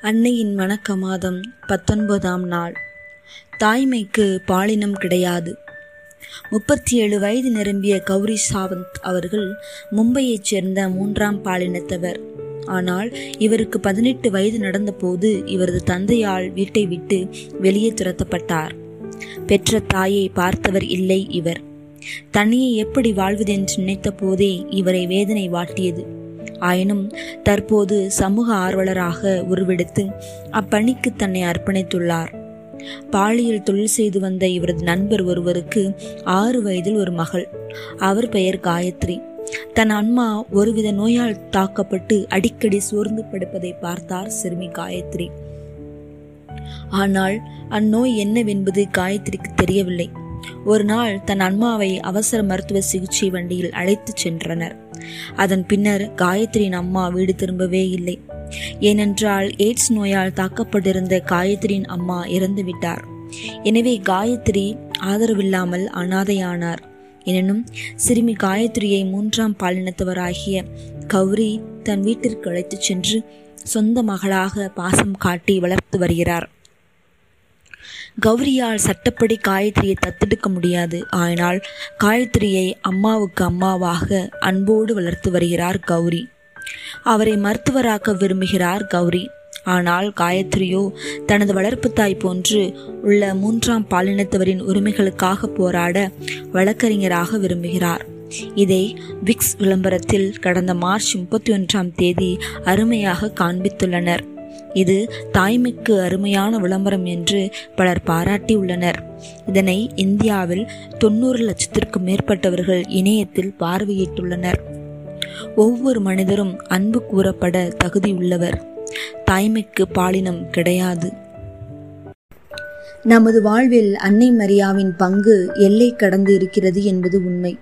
அன்னையின் வணக்க மாதம் பத்தொன்பதாம் நாள். தாய்மைக்கு பாலினம் கிடையாது. முப்பத்தி ஏழு வயது நிரம்பிய கௌரி சாவந்த் அவர்கள் மும்பையைச் சேர்ந்த மூன்றாம் பாலினத்தவர். ஆனால் இவருக்கு பதினெட்டு வயது நடந்தபோது இவரது தந்தையால் வீட்டை விட்டு வெளியே துரத்தப்பட்டார். பெற்ற தாயை பார்த்தவர் இல்லை இவர். தனியே எப்படி வாழ்வதென்று நினைத்த போதே இவரை வேதனை வாட்டியது. ஆயினும் தற்போது சமூக ஆர்வலராக உருவெடுத்து அப்பணிக்கு தன்னை அர்ப்பணித்துள்ளார். பாலியல் தொழில் செய்து வந்த இவரது நண்பர் ஒருவருக்கு ஆறு வயதில் ஒரு மகள். அவர் பெயர் காயத்ரி. தன் அம்மா ஒருவித நோயால் தாக்கப்பட்டு அடிக்கடி சோர்ந்து படுப்பதை பார்த்தார் சிறுமி காயத்ரி. ஆனால் அந்நோய் என்னவென்பது காயத்ரிக்கு தெரியவில்லை. ஒரு நாள் தன் அம்மாவை அவசர மருத்துவ சிகிச்சை வண்டியில் அழைத்துச் சென்றனர். அதன் பின்னர் காயத்ரியின் அம்மா வீடு திரும்பவே இல்லை. ஏனென்றால் எய்ட்ஸ் நோயால் தாக்கப்பட்டிருந்த காயத்ரியின் அம்மா இறந்துவிட்டார் எனவே காயத்ரி ஆதரவில்லாமல் அனாதையானார். எனினும் சிறுமி காயத்ரியை மூன்றாம் பாலினத்தவராகிய கௌரி தன் வீட்டிற்கு அழைத்துச் சென்று சொந்த மகளாக பாசம் காட்டி வளர்த்து வருகிறார். கௌரியால் சட்டப்படி காயத்ரியை தத்தெடுக்க முடியாது. ஆனால் காயத்ரியை அம்மாவுக்கு அம்மாவாக அன்போடு வளர்த்து வருகிறார் கௌரி. அவரை மருத்துவராக்க விரும்புகிறார் கௌரி. ஆனால் காயத்ரியோ தனது வளர்ப்பு தாய் போன்று உள்ள மூன்றாம் பாலினத்தவரின் உரிமைகளுக்காக போராட வழக்கறிஞராக விரும்புகிறார். இதை விக்ஸ் விளம்பரத்தில் கடந்த மார்ச் முப்பத்தி ஒன்றாம் தேதி அருமையாக காண்பித்துள்ளனர். இது தாய்மைக்கு அருமையான விளம்பரம் என்று பலர் பாராட்டியுள்ளனர். இதனை இந்தியாவில் தொண்ணூறு லட்சத்திற்கும் மேற்பட்டவர்கள் இணையத்தில் பார்வையிட்டுள்ளனர். ஒவ்வொரு மனிதரும் அன்பு கூறப்பட தகுதியுள்ளவர் தாய்மைக்கு பாலினம் கிடையாது. நமது வாழ்வில் அன்னை மரியாவின் பங்கு எல்லை கடந்து இருக்கிறது என்பது உண்மை.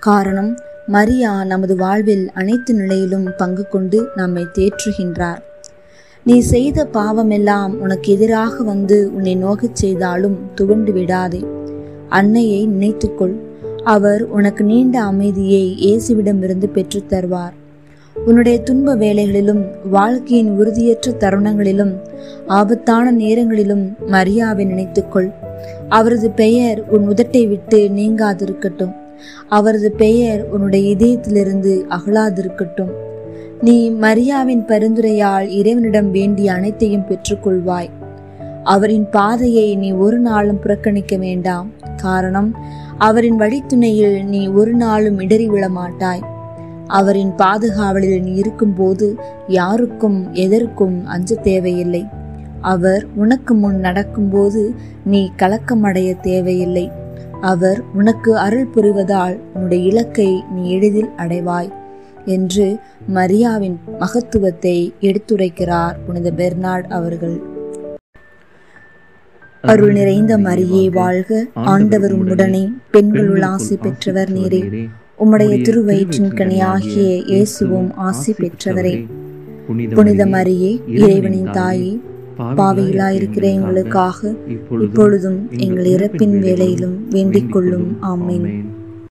காரணம் மரியா நமது வாழ்வில் அனைத்து நிலையிலும் பங்கு கொண்டு நம்மை தேற்றுகின்றார். நீ செய்த பாவமெல்லாம் உனக்கு எதிராக வந்து உன்னை நோகச் செய்தாலும் துவண்டு விடாதே. அன்னையை நினைத்துக்கொள். அவர் உனக்கு நீண்ட அமைதியை இயேசுவிடமிருந்து பெற்றுத் தருவார். உன்னுடைய துன்ப வேலைகளிலும் வாழ்க்கையின் உறுதியற்ற தருணங்களிலும் ஆபத்தான நேரங்களிலும் மரியாவை நினைத்துக்கொள். அவரது பெயர் உன் உதட்டை விட்டு நீங்காதிருக்கட்டும். அவரது பெயர் உன்னுடைய இதயத்திலிருந்து அகலாதிருக்கட்டும். நீ மரியாவின் பரிந்துரையால் இறைவனிடம் வேண்டிய அனைத்தையும் பெற்றுக்கொள்வாய். அவரின் பாதையை நீ ஒரு நாளும் புறக்கணிக்க வேண்டாம். காரணம் அவரின் வழித்துணையில் நீ ஒரு நாளும் இடறி விழ மாட்டாய் அவரின் பாதுகாவலில் நீ இருக்கும்போது யாருக்கும் எதற்கும் அஞ்ச தேவையில்லை. அவர் உனக்கு முன் நடக்கும்போது நீ கலக்கமடைய தேவையில்லை. அவர் உனக்கு அருள் புரிவதால் உன்னுடைய இலக்கை நீ எளிதில் அடைவாய். என்று மரியாவின் மகத்துவத்தை எடுத்துரைக்கிறார் புனித பெர்னார்ட் அவர்கள். அருள் நிறைந்த மரியே வாழ்க. ஆண்டவர் உடனே பெண்களுள் ஆசி பெற்றவர் நீரே. உம்முடைய திருவயிற்றின் கனியாகிய இயேசுவும் ஆசி பெற்றவரே. புனித மரியே இறைவனின் தாயே பாவையிலாயிருக்கிற எங்களுக்காக இப்பொழுதும் எங்கள் இறப்பின் வேளையிலும் வேண்டிக் கொள்ளும். ஆமீன்.